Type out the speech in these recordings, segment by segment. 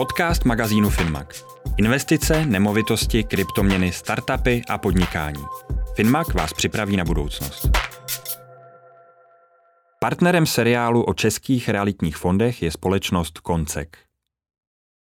Podcast magazínu Finmac. Investice, nemovitosti, kryptoměny, startupy a podnikání. Finmac vás připraví na budoucnost. Partnerem seriálu o českých realitních fondech je společnost Koncek.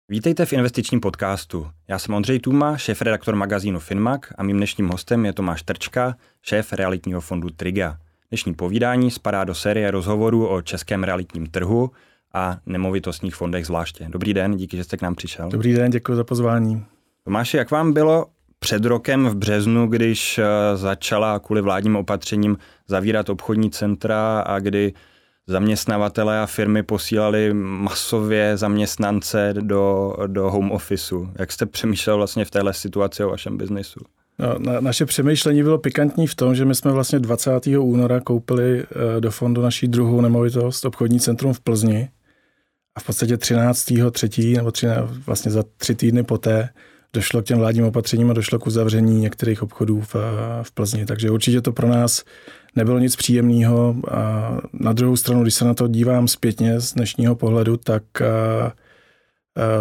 Vítejte v investičním podcastu. Já jsem Ondřej Tuma, šéf-redaktor magazínu Finmac a mým dnešním hostem je Tomáš Trčka, šéf realitního fondu Triga. Dnešní povídání spadá do série rozhovorů o českém realitním trhu a nemovitostních fondech zvláště. Dobrý den, díky, že jste k nám přišel. Dobrý den, děkuji za pozvání. Tomáši, jak vám bylo před rokem v březnu, když eh, začala kvůli vládním opatřením zavírat obchodní centra a kdy zaměstnavatele a firmy posílali masově zaměstnance do, do home officeu. Jak jste přemýšlel vlastně v téhle situaci o vašem biznisu? No, na, naše přemýšlení bylo pikantní v tom, že my jsme vlastně 20. února koupili uh, do fondu naší druhou nemovitost, obchodní centrum v Plzni. A v podstatě 13. třetí, nebo 13, vlastně za tři týdny poté došlo k těm vládním opatřením a došlo k uzavření některých obchodů v, v Plzni. Takže určitě to pro nás nebylo nic příjemného. A na druhou stranu, když se na to dívám zpětně z dnešního pohledu, tak a,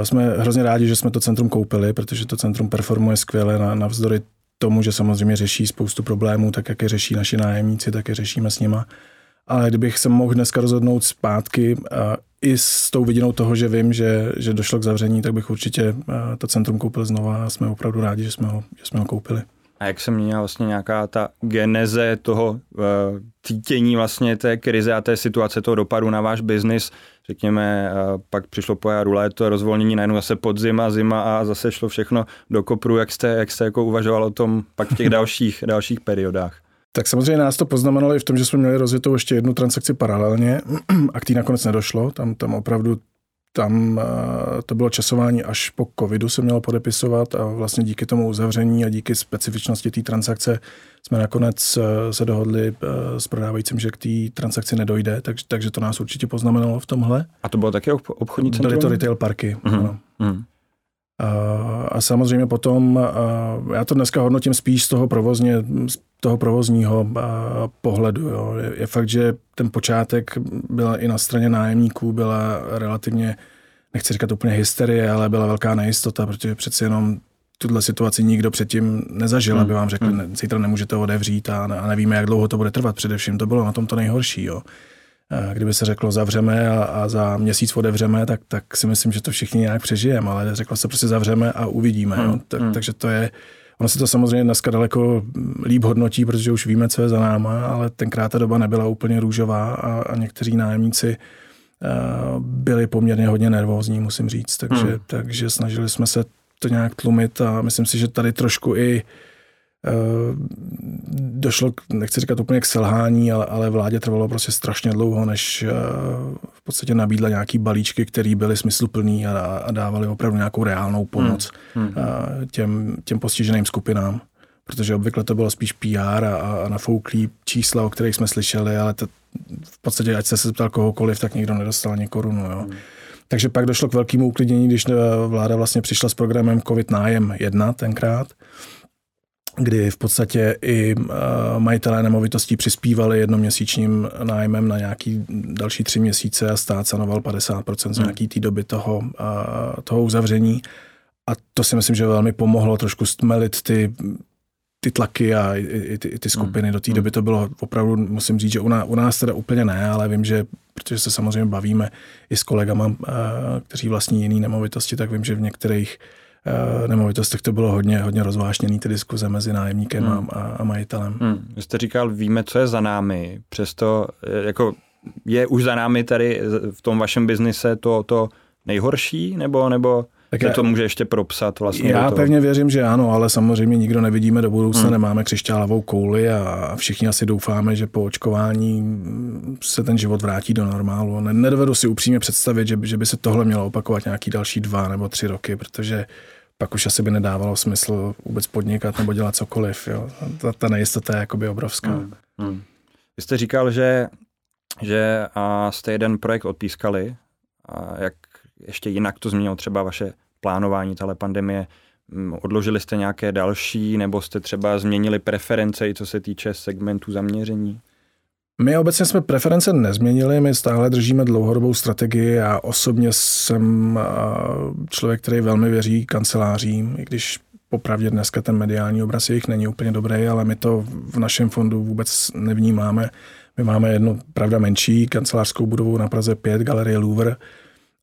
a jsme hrozně rádi, že jsme to centrum koupili, protože to centrum performuje skvěle na, navzdory tomu, že samozřejmě řeší spoustu problémů, tak jak je řeší naši nájemníci, tak je řešíme s nima. Ale kdybych se mohl dneska rozhodnout zpátky a i s tou vidinou toho, že vím, že, že došlo k zavření, tak bych určitě to centrum koupil znova a jsme opravdu rádi, že jsme ho, že jsme ho koupili. A jak se měnila vlastně nějaká ta geneze toho uh, cítění vlastně té krize a té situace, toho dopadu na váš biznis, řekněme, uh, pak přišlo po jaru léto, rozvolnění najednou zase podzim a zima a zase šlo všechno do kopru, jak jste, jak jste jako uvažoval o tom pak v těch dalších, dalších periodách? Tak samozřejmě nás to poznamenalo i v tom, že jsme měli rozjetou ještě jednu transakci paralelně a k té nakonec nedošlo. Tam, tam opravdu tam eh, to bylo časování až po covidu se mělo podepisovat a vlastně díky tomu uzavření a díky specifičnosti té transakce jsme nakonec eh, se dohodli eh, s prodávajícím, že k té transakci nedojde, takže, takže to nás určitě poznamenalo v tomhle. A to bylo také obchodní centrum? Byly to retail parky, uh-huh. ano. Uh-huh. A, samozřejmě potom, já to dneska hodnotím spíš z toho provozně, z toho provozního pohledu. Jo. Je, je fakt, že ten počátek byla i na straně nájemníků, byla relativně, nechci říkat úplně hysterie, ale byla velká nejistota, protože přeci jenom tuhle situaci nikdo předtím nezažil, hmm. aby vám řekli, hmm. zítra nemůžete odevřít a, a nevíme, jak dlouho to bude trvat. Především to bylo na tom to nejhorší. Jo. Kdyby se řeklo zavřeme a, a za měsíc otevřeme, tak, tak si myslím, že to všichni nějak přežijeme, ale řeklo se prostě zavřeme a uvidíme. Hmm. Jo. Tak, hmm. Takže to je, ono se to samozřejmě dneska daleko líp hodnotí, protože už víme, co je za náma, ale tenkrát ta doba nebyla úplně růžová a, a někteří nájemníci uh, byli poměrně hodně nervózní, musím říct. Takže, hmm. takže snažili jsme se to nějak tlumit a myslím si, že tady trošku i uh, Eh, došlo, k, nechci říkat úplně k selhání, ale, ale vládě trvalo prostě strašně dlouho, než eh, v podstatě nabídla nějaký balíčky, které byly smysluplný a, a dávali opravdu nějakou reálnou pomoc hmm. Hmm. Eh, těm, těm postiženým skupinám. Protože obvykle to bylo spíš PR a, a nafouklý čísla, o kterých jsme slyšeli, ale to, v podstatě, ať se se ptal kohokoliv, tak nikdo nedostal ani korunu. Jo. Hmm. Takže pak došlo k velkému uklidnění, když vláda vlastně přišla s programem COVID nájem 1 tenkrát, kdy v podstatě i eh, majitelé nemovitostí přispívali jednoměsíčním nájmem na nějaký další tři měsíce a stát sanoval 50% z hmm. nějaký té doby toho, eh, toho uzavření. A to si myslím, že velmi pomohlo trošku stmelit ty, ty tlaky a i, i, ty, i ty skupiny. Do té hmm. doby to bylo opravdu, musím říct, že u nás, u nás teda úplně ne, ale vím, že protože se samozřejmě bavíme i s kolegama, eh, kteří vlastní jiné nemovitosti, tak vím, že v některých Eh, nemovitostech to bylo hodně, hodně rozvášněný, ty diskuze mezi nájemníkem hmm. a, a majitelem. Hmm. Vy jste říkal, víme, co je za námi, přesto eh, jako je už za námi tady v tom vašem biznise to, to nejhorší, nebo, nebo tak já, to může ještě propsat vlastně Já pevně věřím, že ano, ale samozřejmě nikdo nevidíme do budoucna, hmm. nemáme křišťálovou kouli a všichni asi doufáme, že po očkování se ten život vrátí do normálu. Nedovedu si upřímně představit, že by, že by se tohle mělo opakovat nějaký další dva nebo tři roky, protože pak už asi by nedávalo smysl vůbec podnikat nebo dělat cokoliv. Jo. Ta, ta nejistota je jakoby obrovská. Hmm. Hmm. Vy jste říkal, že, že a jste jeden projekt odpískali. A jak ještě jinak to změnilo třeba vaše plánování téhle pandemie? Hmm, odložili jste nějaké další, nebo jste třeba změnili preference, co se týče segmentu zaměření? My obecně jsme preference nezměnili, my stále držíme dlouhodobou strategii. Já osobně jsem člověk, který velmi věří kancelářím, i když popravdě dneska ten mediální obraz jejich není úplně dobrý, ale my to v našem fondu vůbec nevnímáme. My máme jednu, pravda, menší kancelářskou budovu na Praze 5, Galerie Louvre,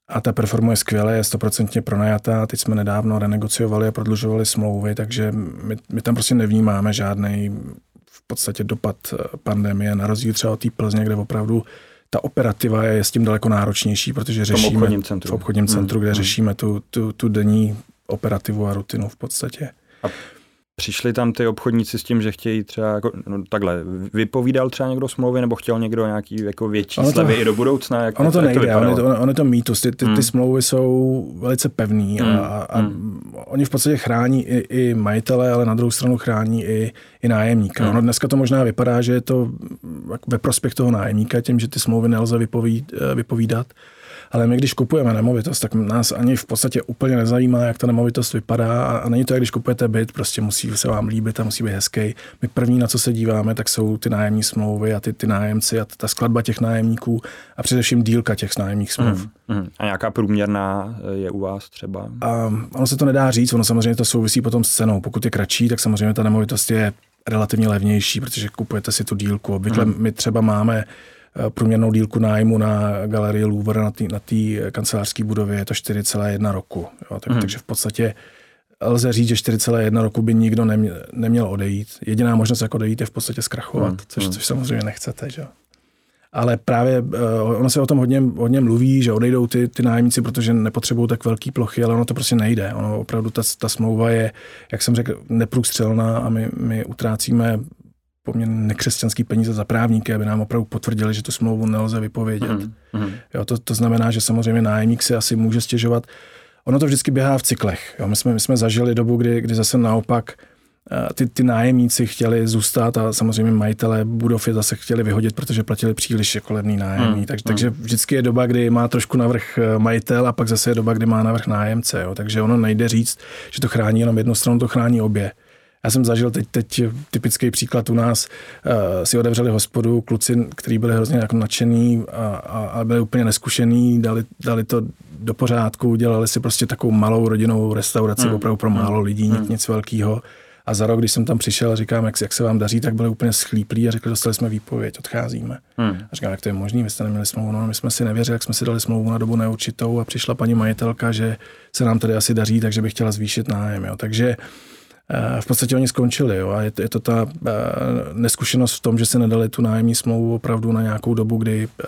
a ta performuje skvěle, je stoprocentně pronajatá. Teď jsme nedávno renegociovali a prodlužovali smlouvy, takže my, my tam prostě nevnímáme žádný v podstatě dopad eh, pandemie, na rozdíl třeba od té Plzně, kde opravdu ta operativa je s tím daleko náročnější, protože řešíme v obchodním centru, v obchodním centru kde hmm. řešíme tu, tu, tu denní operativu a rutinu v podstatě. A Přišli tam ty obchodníci s tím, že chtějí třeba jako, no, takhle, vypovídal třeba někdo smlouvy nebo chtěl někdo nějaký jako větší ono slevy i do budoucna? Jak, ono to nejde, to ono, je to, ono je to mýtus, ty, ty, hmm. ty smlouvy jsou velice pevný hmm. a, a hmm. oni v podstatě chrání i, i majitele, ale na druhou stranu chrání i, i nájemníka. Hmm. Ono dneska to možná vypadá, že je to ve prospěch toho nájemníka tím, že ty smlouvy nelze vypovíd, vypovídat, ale my, když kupujeme nemovitost, tak nás ani v podstatě úplně nezajímá, jak ta nemovitost vypadá. A, a není to, jak když kupujete byt, prostě musí se vám líbit a musí být hezký. My první, na co se díváme, tak jsou ty nájemní smlouvy a ty, ty nájemci a ta skladba těch nájemníků a především dílka těch nájemních smluv. Mm, mm. A nějaká průměrná eh, je u vás třeba? A ono se to nedá říct, ono samozřejmě to souvisí potom s cenou. Pokud je kratší, tak samozřejmě ta nemovitost je relativně levnější, protože kupujete si tu dílku. Obvykle mm. my třeba máme průměrnou dílku nájmu na galerii Louvre na té na kancelářské budově je to 4,1 roku. Jo, tak, hmm. Takže v podstatě lze říct, že 4,1 roku by nikdo neměl, neměl odejít. Jediná možnost, jak odejít, je v podstatě zkrachovat, hmm. což, hmm. což samozřejmě nechcete. Že? Ale právě uh, ono se o tom hodně, hodně mluví, že odejdou ty, ty nájemníci, protože nepotřebují tak velké plochy, ale ono to prostě nejde. Ono opravdu ta, ta smlouva je, jak jsem řekl, neprůstřelná a my, my utrácíme poměrně nekřesťanský peníze za právníky, aby nám opravdu potvrdili, že tu smlouvu nelze vypovědět. Mm-hmm. Jo, to, to znamená, že samozřejmě nájemník si asi může stěžovat. Ono to vždycky běhá v cyklech. Jo. My, jsme, my jsme zažili dobu, kdy, kdy zase naopak eh, ty, ty nájemníci chtěli zůstat a samozřejmě majitelé budov je zase chtěli vyhodit, protože platili příliš jako levný nájemní. Mm, takže, mm. takže vždycky je doba, kdy má trošku navrh eh, majitel a pak zase je doba, kdy má navrh nájemce. Jo. Takže ono nejde říct, že to chrání jenom jednu stranu, to chrání obě. Já jsem zažil teď, teď typický příklad u nás, uh, si otevřeli hospodu, kluci, kteří byli hrozně jako nadšený a, a, a byli úplně neskušený, dali, dali to do pořádku, dělali si prostě takovou malou rodinnou restauraci hmm. opravdu pro hmm. málo lidí, hmm. nic velkého. A za rok, když jsem tam přišel a říkám, jak, jak se vám daří, tak byli úplně schlíplí a řekli, dostali jsme výpověď, odcházíme. Hmm. A říkám, jak to je možné, vy jste neměli smlouvu. No, my jsme si nevěřili, jak jsme si dali smlouvu na dobu neurčitou a přišla paní majitelka, že se nám tady asi daří, takže by chtěla zvýšit nájem. Jo. Takže Eh, v podstatě oni skončili. Jo? A je, je to ta eh, neskušenost v tom, že se nedali tu nájemní smlouvu opravdu na nějakou dobu, kdy, eh,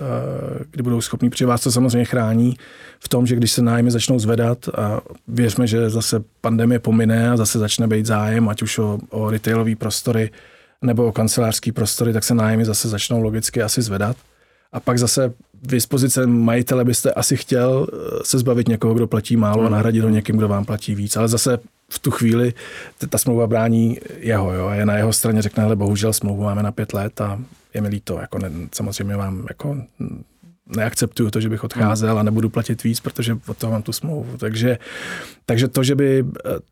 kdy budou schopní. Protože vás to samozřejmě chrání v tom, že když se nájmy začnou zvedat a věřme, že zase pandemie pomine a zase začne být zájem, ať už o, o retailové prostory nebo o kancelářské prostory, tak se nájmy zase začnou logicky asi zvedat. A pak zase v dispozice majitele byste asi chtěl se zbavit někoho, kdo platí málo a nahradit ho někým, kdo vám platí víc. Ale zase v tu chvíli ta smlouva brání jeho, jo, a je na jeho straně řekne, ale bohužel smlouvu máme na pět let a je mi líto, jako ne, samozřejmě vám jako neakceptuju to, že bych odcházel a nebudu platit víc, protože od toho mám tu smlouvu. Takže, takže to, že by,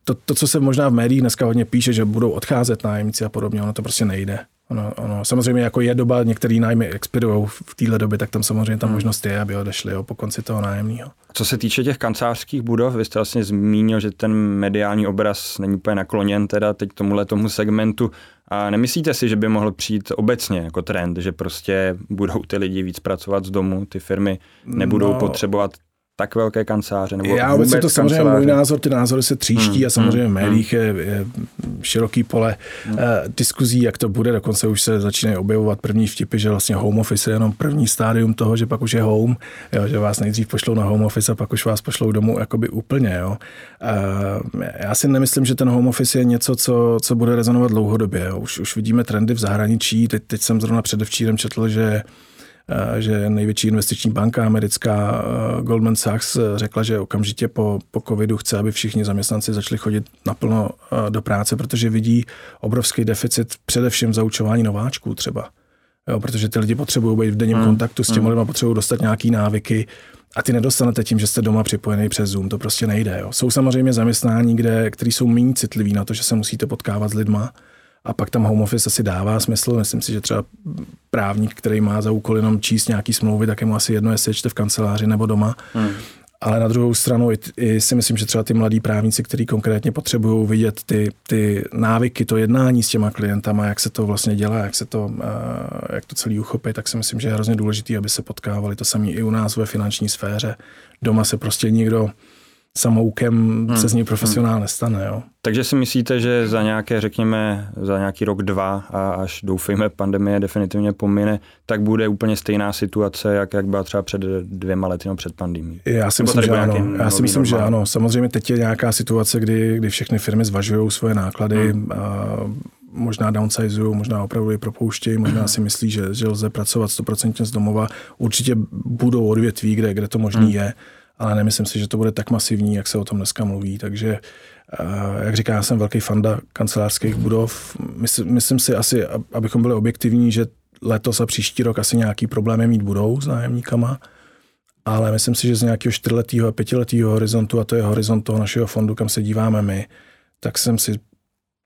to, to, co se možná v médiích dneska hodně píše, že budou odcházet nájemníci a podobně, ono to prostě nejde. Ono, ono, samozřejmě jako je doba, některý nájmy expirují v téhle době, tak tam samozřejmě ta hmm. možnost je, aby odešli jo, po konci toho nájemního. Co se týče těch kancelářských budov, vy jste vlastně zmínil, že ten mediální obraz není úplně nakloněn teda teď tomuhle tomu segmentu. A nemyslíte si, že by mohl přijít obecně jako trend, že prostě budou ty lidi víc pracovat z domu, ty firmy nebudou no, potřebovat tak velké kanceláře? Nebo Já vůbec to samozřejmě kanceláře? můj názor, ty názory se tříští hmm, a samozřejmě hmm, v médiích hmm. je, je široký pole hmm. uh, diskuzí, jak to bude, dokonce už se začínají objevovat první vtipy, že vlastně home office je jenom první stádium toho, že pak už je home, jo, že vás nejdřív pošlou na home office a pak už vás pošlou domů jakoby úplně. Jo. Uh, já si nemyslím, že ten home office je něco, co, co bude rezonovat dlouhodobě. Jo. Už, už vidíme trendy v zahraničí, teď, teď jsem zrovna předevčírem četl, že že největší investiční banka americká eh, Goldman Sachs eh, řekla, že okamžitě po, po covidu chce, aby všichni zaměstnanci začali chodit naplno do práce, protože vidí obrovský deficit především v zaučování nováčků třeba. Jo, protože ty lidi potřebují být v denním hmm. kontaktu s těmi hmm. lidmi, potřebují dostat nějaký návyky a ty nedostanete tím, že jste doma připojený přes Zoom. To prostě nejde. Jo. Jsou samozřejmě zaměstnání, kde, které jsou méně citliví na to, že se musíte potkávat s lidma, a pak tam home office asi dává smysl. Myslím si, že třeba právník, který má za úkol jenom číst nějaký smlouvy, tak je mu asi jedno, jestli čte v kanceláři nebo doma. Hmm. Ale na druhou stranu i, i si myslím, že třeba ty mladí právníci, kteří konkrétně potřebují vidět ty, ty návyky, to jednání s těma klientama, jak se to vlastně dělá, jak se to, jak to celý uchopí, tak si myslím, že je hrozně důležité, aby se potkávali. To samé i u nás ve finanční sféře. Doma se prostě nikdo samoukem hmm. se z něj profesionál hmm. nestane. Jo. Takže si myslíte, že za nějaké, řekněme, za nějaký rok, dva a až doufejme pandemie definitivně pomine, tak bude úplně stejná situace, jak, jak byla třeba před dvěma lety nebo před pandemí? Já si myslím, že ano. Já si myslím, že ano. Samozřejmě teď je nějaká situace, kdy, kdy všechny firmy zvažují svoje náklady, hmm. a možná downsizují, možná opravdu je propouštějí, možná si myslí, že, že lze pracovat 100% z domova. Určitě budou odvětví, kde, kde to možný hmm. je ale nemyslím si, že to bude tak masivní, jak se o tom dneska mluví. Takže, eh, jak říkám, já jsem velký fanda kancelářských budov. Myslím, myslím si asi, abychom byli objektivní, že letos a příští rok asi nějaký problémy mít budou s nájemníkama, ale myslím si, že z nějakého čtyřletého a pětiletého horizontu, a to je horizont toho našeho fondu, kam se díváme my, tak jsem si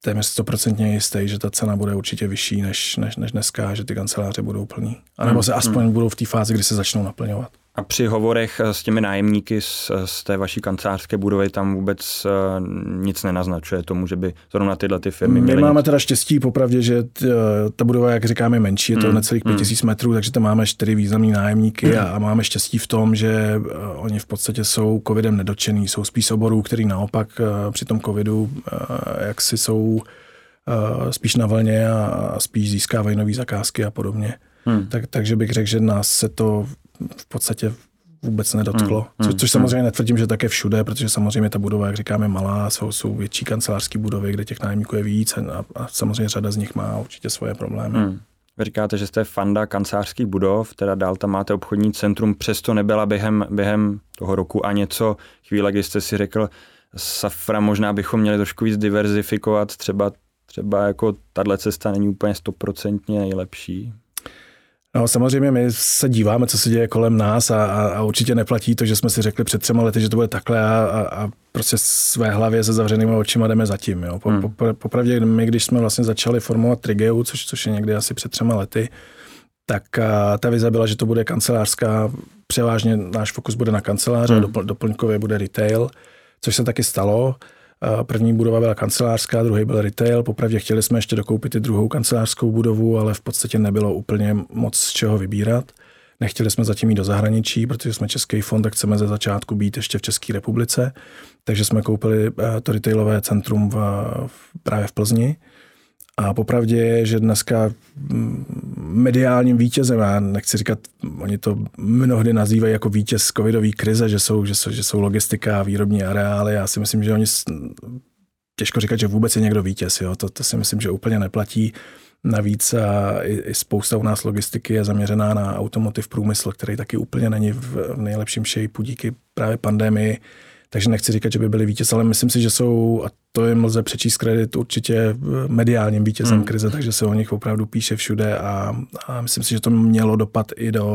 téměř stoprocentně jistý, že ta cena bude určitě vyšší než, než, než dneska, že ty kanceláře budou plný. A nebo se hmm, aspoň hmm. budou v té fázi, kdy se začnou naplňovat. A při hovorech s těmi nájemníky z, z té vaší kancelářské budovy tam vůbec uh, nic nenaznačuje tomu, že by zrovna tyhle ty firmy měly. My máme teda štěstí popravdě, že t, eh, ta budova, jak říkáme, je menší, je to mm, necelých 5000 mm. metrů, takže tam máme čtyři významní nájemníky mm. a, a máme štěstí v tom, že oni v podstatě jsou covidem nedočený, jsou spíš oborů, který naopak při tom covidu uh, jak si jsou spíš na vlně a, a spíš získávají nové zakázky a podobně. Hmm. Tak, takže bych řekl, že nás se to v podstatě vůbec nedotklo. Hmm, hmm, což, což samozřejmě netvrdím, že také všude, protože samozřejmě ta budova, jak říkáme, malá, jsou, jsou větší kancelářské budovy, kde těch nájemníků je víc a, a samozřejmě řada z nich má určitě svoje problémy. Hmm. Vy říkáte, že jste fanda kancelářských budov, teda dál tam máte obchodní centrum, přesto nebyla během, během toho roku a něco chvíle, kdy jste si řekl, Safra možná bychom měli trošku víc diverzifikovat, třeba, třeba jako tahle cesta není úplně stoprocentně nejlepší. No, samozřejmě my se díváme, co se děje kolem nás a, a, a určitě neplatí to, že jsme si řekli před třema lety, že to bude takhle a, a, a prostě své hlavě se zavřenými očima jdeme zatím. Jo. Po, hmm. po, popravdě my, když jsme vlastně začali formovat Trigeu, což, což je někdy asi před třema lety, tak a, ta vize byla, že to bude kancelářská, převážně náš fokus bude na kanceláře hmm. a dopl, doplňkově bude retail, což se taky stalo. První budova byla kancelářská, druhý byl retail. Popravdě chtěli jsme ještě dokoupit i druhou kancelářskou budovu, ale v podstatě nebylo úplně moc z čeho vybírat. Nechtěli jsme zatím jít do zahraničí, protože jsme český fond a chceme ze začátku být ještě v České republice. Takže jsme koupili eh, to retailové centrum v, právě v Plzni. A popravdě je, že dneska mm, mediálním vítězem, já nechci říkat, oni to mnohdy nazývají jako vítěz covidové krize, že jsou, že jsou, že jsou logistika a výrobní areály. Já si myslím, že oni těžko říkat, že vůbec je někdo vítěz. Jo? To, to si myslím, že úplně neplatí. Navíc a i, i spousta u nás logistiky je zaměřená na automotiv průmysl, který taky úplně není v nejlepším shapeu díky právě pandemii takže nechci říkat, že by byli vítěz, ale myslím si, že jsou, a to jim lze přečíst kredit určitě mediálním vítězem hmm. krize, takže se o nich opravdu píše všude a, a myslím si, že to mělo dopad i do,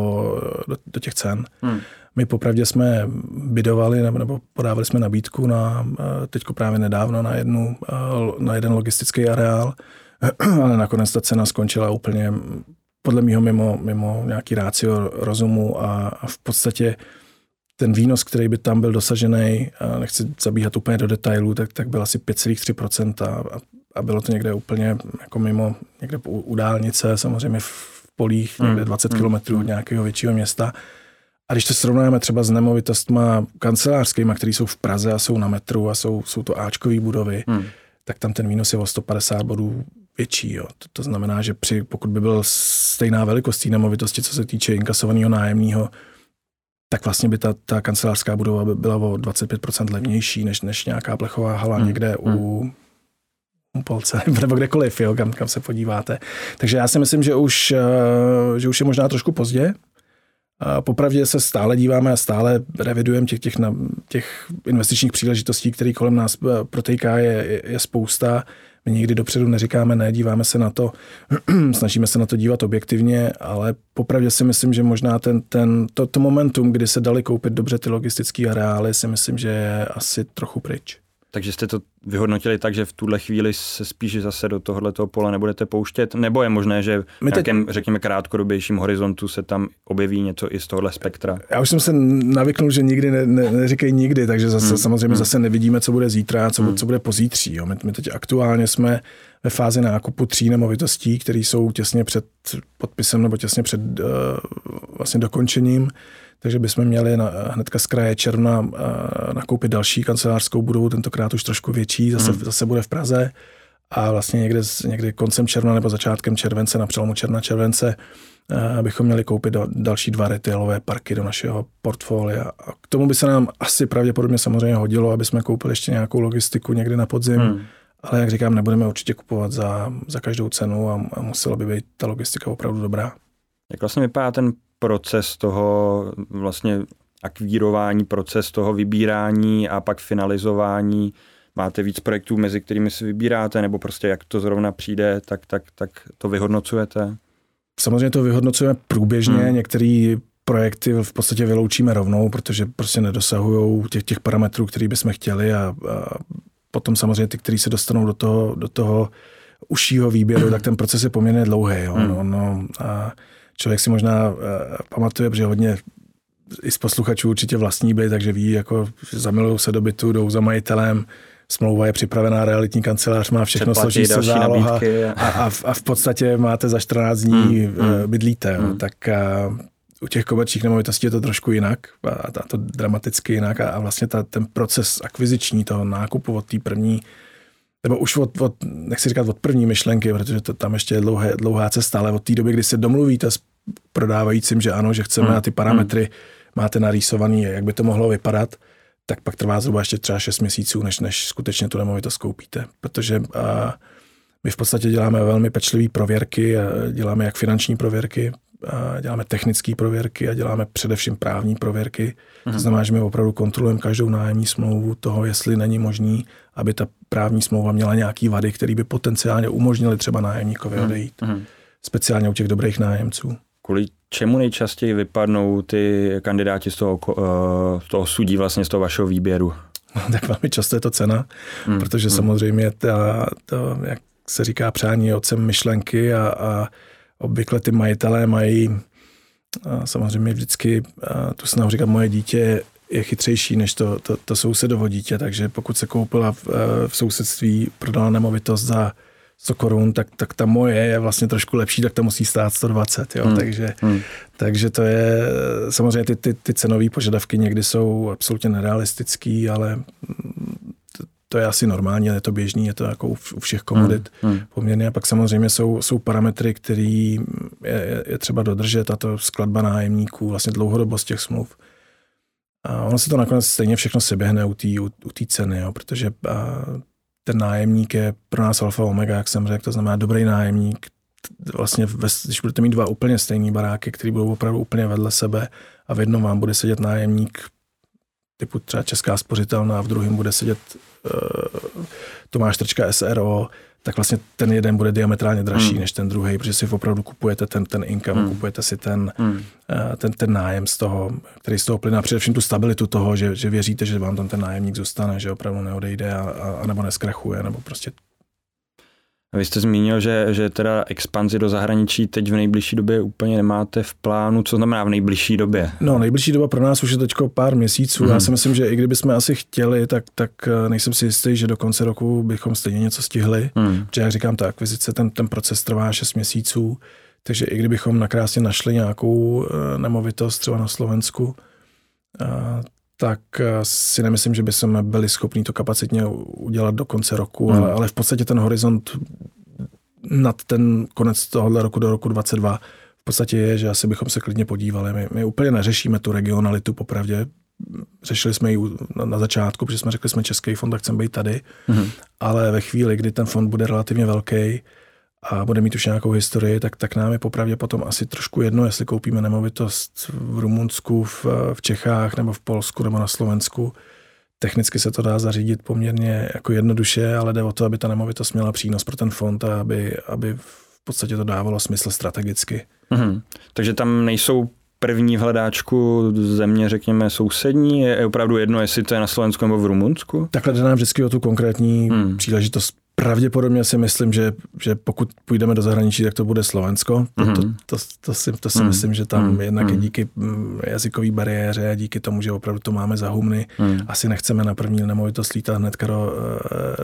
do, do těch cen. Hmm. My popravdě jsme bydovali nebo, nebo podávali jsme nabídku na teďko právě nedávno na, jednu, na jeden logistický areál, ale nakonec ta cena skončila úplně podle mého mimo, mimo nějaký rácio rozumu a, a v podstatě ten výnos, který by tam byl dosažený, a nechci zabíhat úplně do detailů, tak, tak byl asi 5,3% a, a bylo to někde úplně jako mimo, někde u, u dálnice, samozřejmě v polích, hmm. někde 20 km od hmm. nějakého většího města. A když to srovnáme třeba s nemovitostma kancelářskými, které jsou v Praze a jsou na metru a jsou, jsou to Ačkové budovy, hmm. tak tam ten výnos je o 150 bodů větší. Jo. To, to znamená, že při, pokud by byl stejná velikost té nemovitosti, co se týče inkasovaného nájemního, tak vlastně by ta, ta kancelářská budova by byla o 25% levnější než, než nějaká plechová hala hmm. někde hmm. u u Polce, nebo kdekoliv, jo, kam, kam se podíváte. Takže já si myslím, že už, eh, že už je možná trošku pozdě. Popravdě se stále díváme a stále revidujeme těch, těch, těch investičních příležitostí, které kolem nás eh, protéká, je, je spousta. My nikdy dopředu neříkáme ne, díváme se na to, snažíme se na to dívat objektivně, ale popravdě si myslím, že možná ten, ten, to, to momentum, kdy se dali koupit dobře ty logistické areály, si myslím, že je asi trochu pryč. Takže jste to vyhodnotili tak, že v tuhle chvíli se spíš zase do tohoto pole nebudete pouštět, nebo je možné, že v nějakém, teď... řekněme, krátkodobějším horizontu se tam objeví něco i z tohohle spektra? Já už jsem se navyknul, že nikdy ne, ne, neříkej nikdy, takže zase hmm. samozřejmě hmm. zase nevidíme, co bude zítra, co, hmm. co bude pozítří. Jo. My, my teď aktuálně jsme ve fázi nákupu tří nemovitostí, které jsou těsně před podpisem nebo těsně před uh, vlastně dokončením takže bychom měli na, hnedka z kraje června uh, nakoupit další kancelářskou budovu, tentokrát už trošku větší, zase, hmm. zase bude v Praze a vlastně někde, někdy koncem června nebo začátkem července, na přelomu června července, uh, bychom měli koupit další dva retailové parky do našeho portfolia. A k tomu by se nám asi pravděpodobně samozřejmě hodilo, aby jsme koupili ještě nějakou logistiku někdy na podzim, hmm. ale jak říkám, nebudeme určitě kupovat za, za každou cenu a, a musela by být ta logistika opravdu dobrá. Jak vlastně vypadá ten proces toho vlastně akvírování, proces toho vybírání a pak finalizování? Máte víc projektů, mezi kterými si vybíráte, nebo prostě jak to zrovna přijde, tak, tak, tak to vyhodnocujete? Samozřejmě to vyhodnocujeme průběžně, hmm. některé projekty v podstatě vyloučíme rovnou, protože prostě nedosahují těch, těch parametrů, který bychom chtěli a, a potom samozřejmě ty, kteří se dostanou do toho, do toho užšího výběru, tak ten proces je poměrně dlouhý. Jo. Hmm. No, no, a člověk si možná uh, pamatuje, že hodně i z posluchačů určitě vlastní byli, takže ví, jako zamilují se do bytu, jdou za majitelem, smlouva je připravená, realitní kancelář má všechno, složí se záloha a, a, v, a v podstatě máte za 14 dní hmm, hmm. bydlíte. Hmm. Tak uh, u těch komerčních nemovitostí je to trošku jinak, a, a to dramaticky jinak a, a vlastně ta, ten proces akviziční toho nákupu od té první nebo už od, od, nechci říkat od první myšlenky, protože to tam ještě je dlouhé, dlouhá cesta, ale od té doby, kdy se domluvíte s prodávajícím, že ano, že chceme hmm. na ty parametry, hmm. máte narýsovaný, jak by to mohlo vypadat, tak pak trvá zhruba ještě třeba 6 měsíců, než, než skutečně tu nemovitost koupíte. Protože a, my v podstatě děláme velmi pečlivé prověrky, a děláme jak finanční prověrky, a děláme technické prověrky a děláme především právní prověrky. Hmm. To mhm. znamená, že my opravdu kontrolujeme každou nájemní smlouvu toho, jestli není možný, aby ta právní smlouva měla nějaký vady, které by potenciálně umožnily třeba nájemníkovi hmm. odejít. Hmm. Speciálně u těch dobrých nájemců. Kvůli čemu nejčastěji vypadnou ty kandidáti z toho, uh, z toho sudí vlastně z toho vašeho výběru? tak velmi často je to cena, hmm. protože hmm. samozřejmě ta, to, jak se říká, přání otcem myšlenky a, a obvykle ty majitelé mají samozřejmě vždycky tu snahu říkat, moje dítě je chytřejší než to, to, to sousedovo dítě, takže pokud se koupila v, v sousedství, prodala nemovitost za 100 korun, tak, tak ta moje je vlastně trošku lepší, tak ta musí stát 120. Jo? Hmm. Takže, hmm. takže to je, samozřejmě ty, ty, ty cenové požadavky někdy jsou absolutně nerealistický, ale to, je asi normální, je to běžný, je to jako u, všech komodit hmm. hmm. poměrně. A pak samozřejmě jsou, jsou parametry, které je, je třeba dodržet, a to skladba nájemníků, vlastně dlouhodobost těch smluv. A ono se to nakonec stejně všechno seběhne u té u, u ceny, jo, protože a, ten nájemník je pro nás alfa omega, jak jsem řekl, to znamená dobrý nájemník, vlastně, když budete mít dva úplně stejné baráky, které budou opravdu úplně vedle sebe a v jednom vám bude sedět nájemník typu třeba Česká spořitelná v druhém bude sedět uh, Tomáš Trčka SRO, tak vlastně ten jeden bude diametrálně dražší hmm. než ten druhý, protože si opravdu kupujete ten, ten income, hmm. kupujete si ten, hmm. uh, ten, ten nájem z toho, který z toho plyne a především tu stabilitu toho, že, že věříte, že vám tam ten nájemník zůstane, že opravdu neodejde a, a, a nebo neskrachuje, nebo prostě vy jste zmínil, že, že teda expanzi do zahraničí teď v nejbližší době úplně nemáte v plánu. Co znamená v nejbližší době? No, nejbližší doba pro nás už je teď pár měsíců. Hmm. Já mhm. si myslím, že i kdyby jsme asi chtěli, tak, tak eh, nejsem si jistý, že do konce roku bychom stejně něco stihli. Hmm. Protože, jak říkám, ta akvizice, ten, ten proces trvá 6 měsíců. Takže i kdybychom nakrásně našli nějakou eh, nemovitost třeba na Slovensku, eh, tak si nemyslím, že by jsme byli schopni to kapacitně udělat do konce roku, hmm. ale, ale v podstatě ten horizont nad ten konec tohohle roku do roku 22 v podstatě je, že asi bychom se klidně podívali. My, my úplně neřešíme tu regionalitu popravdě. Řešili jsme ji na, na začátku, protože jsme řekli, jsme český fond, tak chceme být tady, hmm. ale ve chvíli, kdy ten fond bude relativně velký, a bude mít už nějakou historii, tak, tak nám je popravdě potom asi trošku jedno, jestli koupíme nemovitost v Rumunsku, v, v Čechách, nebo v Polsku, nebo na Slovensku. Technicky se to dá zařídit poměrně jako jednoduše, ale jde o to, aby ta nemovitost měla přínos pro ten fond a aby, aby v podstatě to dávalo smysl strategicky. Mm-hmm. Takže tam nejsou první v hledáčku země, řekněme, sousední? Je opravdu jedno, jestli to je na Slovensku nebo v Rumunsku? Takhle jde nám vždycky o tu konkrétní hmm. příležitost Pravděpodobně si myslím, že, že pokud půjdeme do zahraničí, tak to bude Slovensko. To, to, mhm. to, to, si, to si mm. myslím, že tam mm. jednak mm. díky mm, jazykové bariéře a díky tomu, že opravdu to máme za humny, mm. asi nechceme na první nemovitost lítat hnedka do,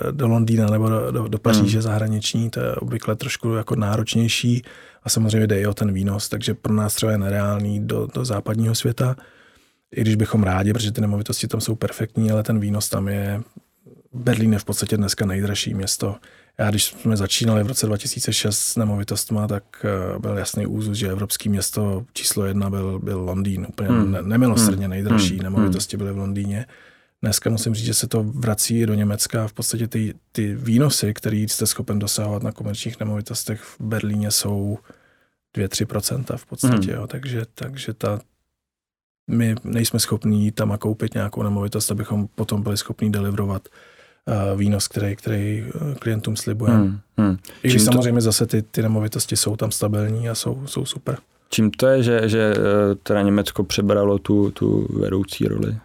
eh, do Londýna nebo do, do, do Paříže mm. zahraniční, to je obvykle trošku jako náročnější a samozřejmě jde i o ten výnos, takže pro nás třeba je nereálný do, do západního světa, i když bychom rádi, protože ty nemovitosti tam jsou perfektní, ale ten výnos tam je Berlín je v podstatě dneska nejdražší město. Já když jsme začínali v roce 2006 s nemovitostma, tak eh, byl jasný úzus, že evropský město číslo jedna byl, byl Londýn. Úplně hmm. nemilosrdně hmm. nejdražší hmm. nemovitosti byly v Londýně. Dneska musím říct, že se to vrací do Německa. V podstatě ty, ty výnosy, které jste schopen dosahovat na komerčních nemovitostech v Berlíně, jsou 2-3% v podstatě. Hmm. Jo. Takže, takže ta, my nejsme schopní tam a koupit nějakou nemovitost, abychom potom byli schopní deliverovat výnos, který, který eh, klientům slibujeme. Hmm, hmm. I když samozřejmě to... zase ty, ty nemovitosti jsou tam stabilní a jsou, jsou super. Čím to je, že, že eh, teda Německo přebralo tu, tu vedoucí roli?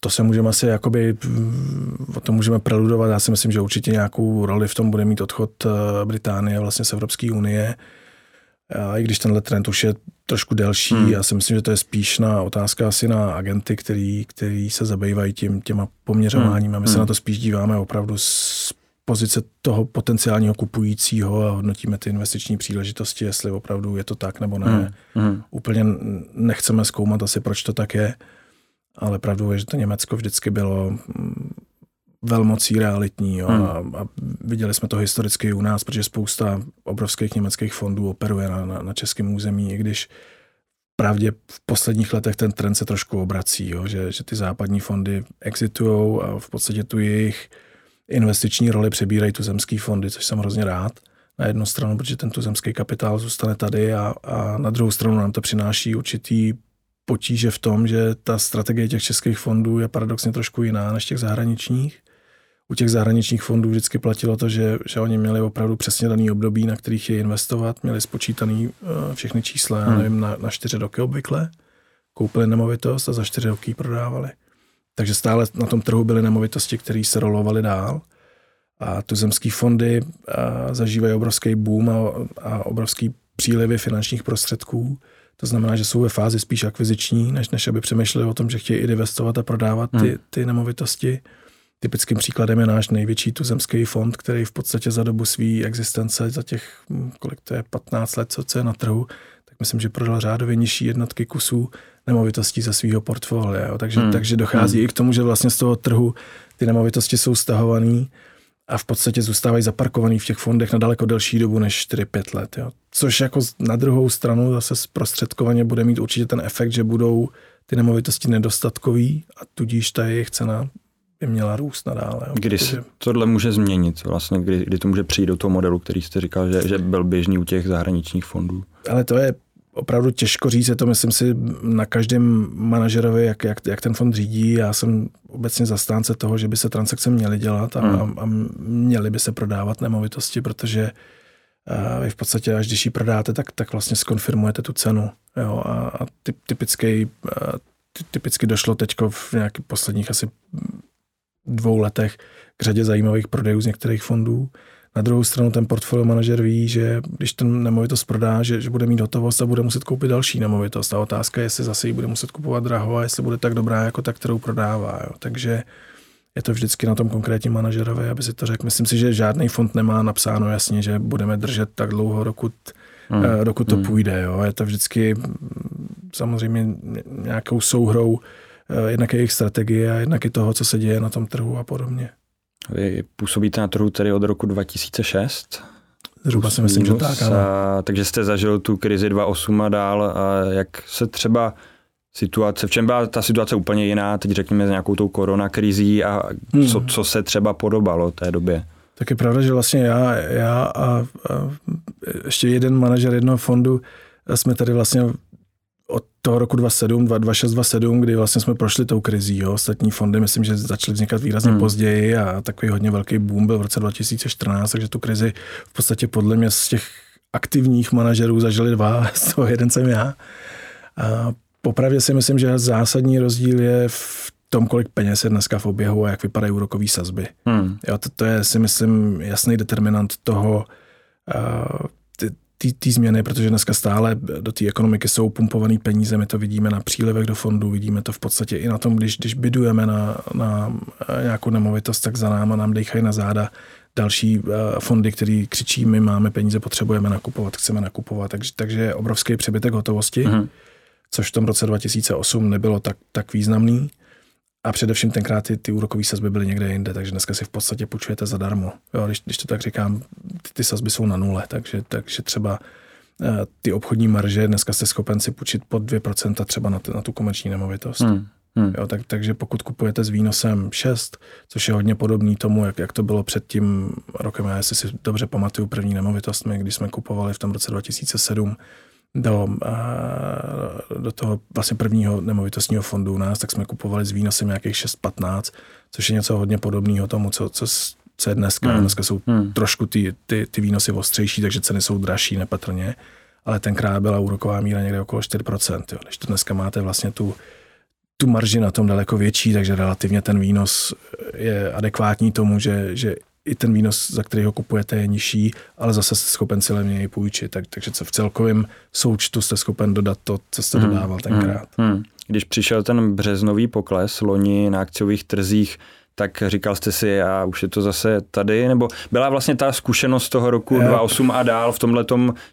To se můžeme asi jakoby, mm, o tom můžeme preludovat. Já si myslím, že určitě nějakou roli v tom bude mít odchod eh, Británie vlastně z Evropské unie. A i když tenhle trend už je trošku delší, hmm. já si myslím, že to je spíš na otázka asi na agenty, který, který se zabývají tím, těma poměřováním. Hmm. A my se hmm. na to spíš díváme opravdu z pozice toho potenciálního kupujícího a hodnotíme ty investiční příležitosti, jestli opravdu je to tak nebo ne. Hmm. Hmm. Úplně nechceme zkoumat asi, proč to tak je, ale pravdou je, že to Německo vždycky bylo velmocí realitní. Jo, hmm. a, a viděli jsme to historicky u nás, protože spousta obrovských německých fondů operuje na, na, na českém území, i když pravdě v posledních letech ten trend se trošku obrací, jo, že, že ty západní fondy exitují a v podstatě tu jejich investiční roli přebírají tu zemský fondy, což jsem hrozně rád na jednu stranu, protože ten tuzemský kapitál zůstane tady a, a na druhou stranu nám to přináší určitý potíže v tom, že ta strategie těch českých fondů je paradoxně trošku jiná než těch zahraničních u těch zahraničních fondů vždycky platilo to, že, že oni měli opravdu přesně daný období, na kterých je investovat, měli spočítaný uh, všechny čísla, hmm. já nevím, na, na čtyři roky obvykle, koupili nemovitost a za čtyři roky ji prodávali. Takže stále na tom trhu byly nemovitosti, které se rolovaly dál a tuzemské fondy uh, zažívají obrovský boom a, a obrovský přílivy finančních prostředků. To znamená, že jsou ve fázi spíš akviziční, než, než aby přemýšleli o tom, že chtějí investovat a prodávat ty, hmm. ty nemovitosti. Typickým příkladem je náš největší tuzemský fond, který v podstatě za dobu své existence, za těch, hm, kolik to je, 15 let, co, co je na trhu, tak myslím, že prodal řádově nižší jednotky kusů nemovitostí ze svého portfolia. Takže, hmm. takže dochází hmm. i k tomu, že vlastně z toho trhu ty nemovitosti jsou stahované a v podstatě zůstávají zaparkovaný v těch fondech na daleko delší dobu než 4-5 let. Jo. Což jako na druhou stranu zase zprostředkovaně bude mít určitě ten efekt, že budou ty nemovitosti nedostatkový a tudíž ta jejich cena by měla růst nadále. Jo, kdy se tohle může změnit? Vlastně, kdy, kdy to může přijít do toho modelu, který jste říkal, že, že byl běžný u těch zahraničních fondů? Ale to je opravdu těžko říct, je to myslím si na každém manažerovi, jak, jak, jak ten fond řídí. Já jsem obecně zastánce toho, že by se transakce měly dělat a, hmm. a, a měly by se prodávat nemovitosti, protože uh, vy v podstatě, až když ji prodáte, tak, tak vlastně skonfirmujete tu cenu. Jo, a, a typ, typický, uh, typicky došlo teď v nějakých posledních asi dvou letech k řadě zajímavých prodejů z některých fondů. Na druhou stranu ten portfolio manažer ví, že když ten nemovitost prodá, že, že bude mít hotovost a bude muset koupit další nemovitost. A otázka je, jestli zase ji bude muset kupovat draho a jestli bude tak dobrá jako ta, kterou prodává. Jo. Takže je to vždycky na tom konkrétním manažerovi, aby si to řekl. Myslím si, že žádný fond nemá napsáno jasně, že budeme držet tak dlouho, dokud, hmm. uh, dokud to hmm. půjde. Jo. Je to vždycky samozřejmě nějakou souhrou Eh, jednak jejich strategie a jednak i toho, co se děje na tom trhu a podobně. Vy působíte na trhu tedy od roku 2006? Zhruba si myslím, že tak. Ano. A, takže jste zažil tu krizi 2.8 a dál. A jak se třeba situace, v čem byla ta situace úplně jiná, teď řekněme s nějakou tou koronakrizí a hmm. co, co se třeba podobalo té době? Tak je pravda, že vlastně já, já a, a ještě jeden manažer jednoho fondu jsme tady vlastně od toho roku 2007, 2006, 2007, kdy vlastně jsme prošli tou krizí. Jo. Ostatní fondy, myslím, že začaly vznikat výrazně hmm. později a takový hodně velký boom byl v roce 2014, takže tu krizi v podstatě podle mě z těch aktivních manažerů zažili dva, z toho jeden jsem já. A popravdě si myslím, že zásadní rozdíl je v tom, kolik peněz je dneska v oběhu a jak vypadají úrokové sazby. Hmm. Jo, to, to je si myslím jasný determinant toho, ty změny, protože dneska stále do té ekonomiky jsou pumpované peníze, my to vidíme na přílivech do fondů, vidíme to v podstatě i na tom, když, když bydujeme na, na nějakou nemovitost, tak za náma nám dechají na záda další fondy, které křičí, my máme peníze, potřebujeme nakupovat, chceme nakupovat, takže, takže je obrovský přebytek hotovosti, mm-hmm. což v tom roce 2008 nebylo tak, tak významný. A především tenkrát ty, ty úrokové sazby byly někde jinde, takže dneska si v podstatě půjčujete zadarmo. Jo, když, když to tak říkám, ty, ty sazby jsou na nule, takže, takže třeba uh, ty obchodní marže dneska jste schopen si půjčit pod 2% třeba na, t, na tu komerční nemovitost. Hmm. Hmm. Jo, tak, takže pokud kupujete s výnosem 6, což je hodně podobný tomu, jak, jak to bylo před tím rokem, já si dobře pamatuju první nemovitostmi, když jsme kupovali v tom roce 2007, do, do toho vlastně prvního nemovitostního fondu u nás, tak jsme kupovali s výnosem nějakých 6-15, což je něco hodně podobného tomu, co, co, co je dneska. Hmm. Dneska jsou hmm. trošku ty, ty, ty výnosy ostřejší, takže ceny jsou dražší nepatrně, ale tenkrát byla úroková míra někde okolo 4%. Jo. Když to dneska máte vlastně tu, tu marži na tom daleko větší, takže relativně ten výnos je adekvátní tomu, že, že i ten výnos, za který ho kupujete, je nižší, ale zase jste schopen si levněji půjčit. Tak, takže v celkovém součtu jste schopen dodat to, co jste hmm. dodával tenkrát. Hmm. Hmm. Když přišel ten březnový pokles loni na akciových trzích, tak říkal jste si, a už je to zase tady, nebo byla vlastně ta zkušenost toho roku 2008 a dál v tomhle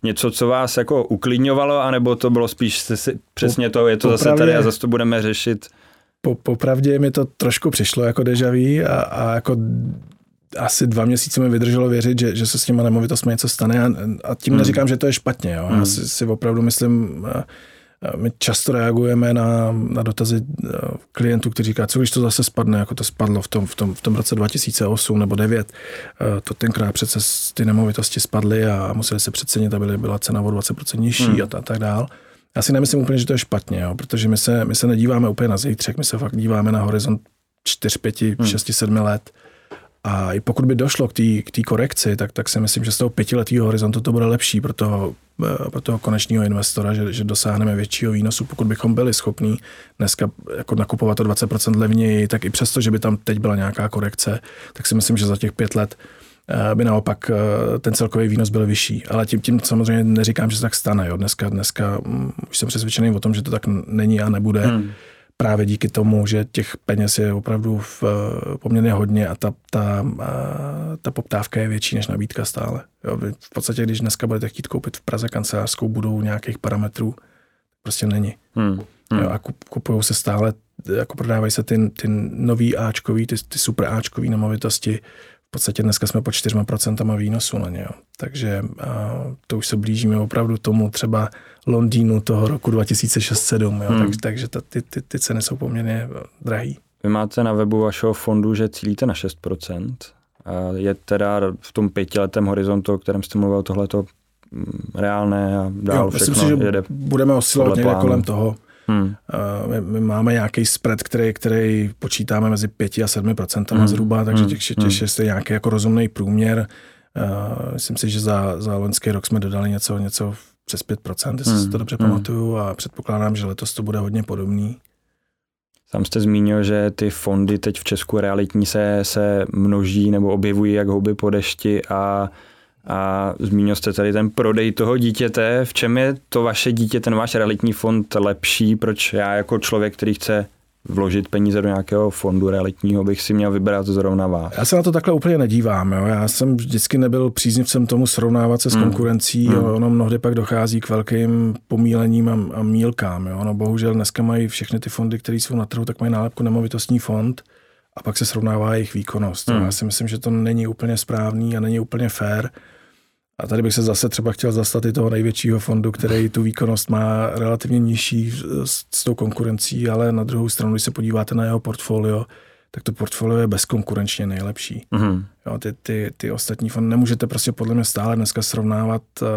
něco, co vás jako uklidňovalo, anebo to bylo spíš si, přesně to, je to zase tady a zase to budeme řešit? Po, popravdě mi to trošku přišlo jako dejaví a, a jako asi dva měsíce mi vydrželo věřit, že, že se s těma nemovitostmi něco stane a, a tím hmm. neříkám, že to je špatně. Jo. Hmm. Já si, si opravdu myslím, my často reagujeme na, na dotazy klientů, kteří říkají, co když to zase spadne, jako to spadlo v tom, v tom, v tom roce 2008 nebo 2009. To tenkrát přece ty nemovitosti spadly a museli se přecenit, aby byla cena o 20% nižší hmm. a, a tak dál. Já si nemyslím úplně, že to je špatně, jo, protože my se, my se nedíváme úplně na zítřek, my se fakt díváme na horizont 4, 5, 6, 7 let a i pokud by došlo k té korekci, tak, tak si myslím, že z toho pětiletého horizontu to bude lepší pro toho, eh, pro toho konečního investora, že, že dosáhneme většího výnosu. Pokud bychom byli schopní dneska jako nakupovat to 20% levněji, tak i přesto, že by tam teď byla nějaká korekce, tak si myslím, že za těch pět let eh, by naopak eh, ten celkový výnos byl vyšší. Ale tím, tím samozřejmě neříkám, že se tak stane. Jo. Dneska, dneska mm, už jsem přesvědčený o tom, že to tak není a nebude. Hmm právě díky tomu, že těch peněz je opravdu v, eh, poměrně hodně a ta, ta, eh, ta poptávka je větší než nabídka stále. Jo, v podstatě, když dneska budete chtít koupit v Praze kancelářskou budou nějakých parametrů, prostě není. Hmm. Hmm. Jo, a kupují se stále, jako prodávají se ty, ty nový Ačkový, ty, ty super Ačkový nemovitosti v podstatě dneska jsme pod 4% výnosu na ně. Jo. Takže a to už se blížíme opravdu tomu třeba Londýnu toho roku 2006-2007. Hmm. Takže, takže ta, ty, ty, ty ceny jsou poměrně drahý. Vy máte na webu vašeho fondu, že cílíte na 6%. A je teda v tom pětiletém horizontu, o kterém jste mluvil, tohleto mm, reálné a dál jo, všechno myslím si, že jede budeme oscilovat někde kolem toho. Hmm. My, my máme nějaký spread, který, který počítáme mezi 5 a 7 procentama hmm. zhruba, takže hmm. těch, těch hmm. je nějaký jako rozumný průměr. Myslím si, že za, za loňský rok jsme dodali něco, něco přes 5 procent, jestli hmm. si to dobře hmm. pamatuju a předpokládám, že letos to bude hodně podobný. Sám jste zmínil, že ty fondy teď v Česku realitní se, se množí nebo objevují jak houby po dešti a a zmínil jste tady ten prodej toho dítěte. V čem je to vaše dítě, ten váš realitní fond lepší? Proč já jako člověk, který chce vložit peníze do nějakého fondu realitního, bych si měl vybrat zrovna vás? Já se na to takhle úplně nedívám. Jo. Já jsem vždycky nebyl příznivcem tomu srovnávat se s hmm. konkurencí. Hmm. Jo. Ono mnohdy pak dochází k velkým pomílením a, a mílkám. Jo. Ono bohužel dneska mají všechny ty fondy, které jsou na trhu, tak mají nálepku nemovitostní fond a pak se srovnává jejich výkonnost. Hmm. Já si myslím, že to není úplně správný a není úplně fair. A tady bych se zase třeba chtěl zastat i toho největšího fondu, který tu výkonnost má relativně nižší s, s tou konkurencí, ale na druhou stranu, když se podíváte na jeho portfolio, tak to portfolio je bezkonkurenčně nejlepší. Mm-hmm. Jo, ty, ty, ty ostatní fondy nemůžete prostě podle mě stále dneska srovnávat, uh,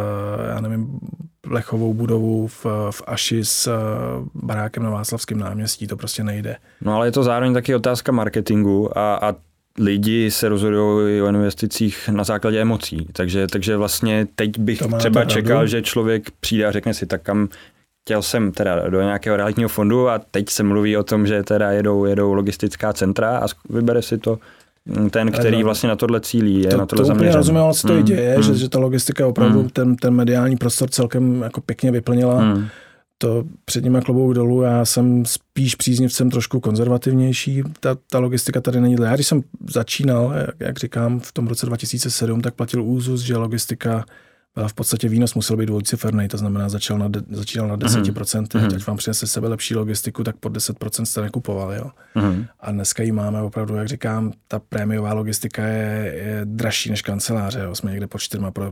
já nevím, lechovou budovu v, v Aši s uh, barákem na Václavském náměstí, to prostě nejde. No ale je to zároveň taky otázka marketingu a, a lidi se rozhodují o investicích na základě emocí. Takže, takže vlastně teď bych třeba čekal, že člověk přijde a řekne si, tak kam chtěl jsem teda do nějakého realitního fondu a teď se mluví o tom, že teda jedou, jedou logistická centra a vybere si to ten, který vlastně na tohle cílí, je to, na tohle to zaměřený. rozumím, ale co to mm, děje, mm. že, že ta logistika opravdu mm. ten, ten mediální prostor celkem jako pěkně vyplnila. Mm. To před nimi klobouk dolů, já jsem spíš příznivcem trošku konzervativnější. Ta, ta logistika tady není. Já když jsem začínal, jak, jak říkám, v tom roce 2007, tak platil úzus, že logistika v podstatě výnos musel být dvojciferný, to znamená začal na, de, začínal na 10%, mm-hmm. ať vám přinese sebe lepší logistiku, tak pod 10% jste nekupovali. Jo? Mm-hmm. A dneska ji máme opravdu, jak říkám, ta prémiová logistika je, je dražší než kanceláře, jo? jsme někde pod 4%,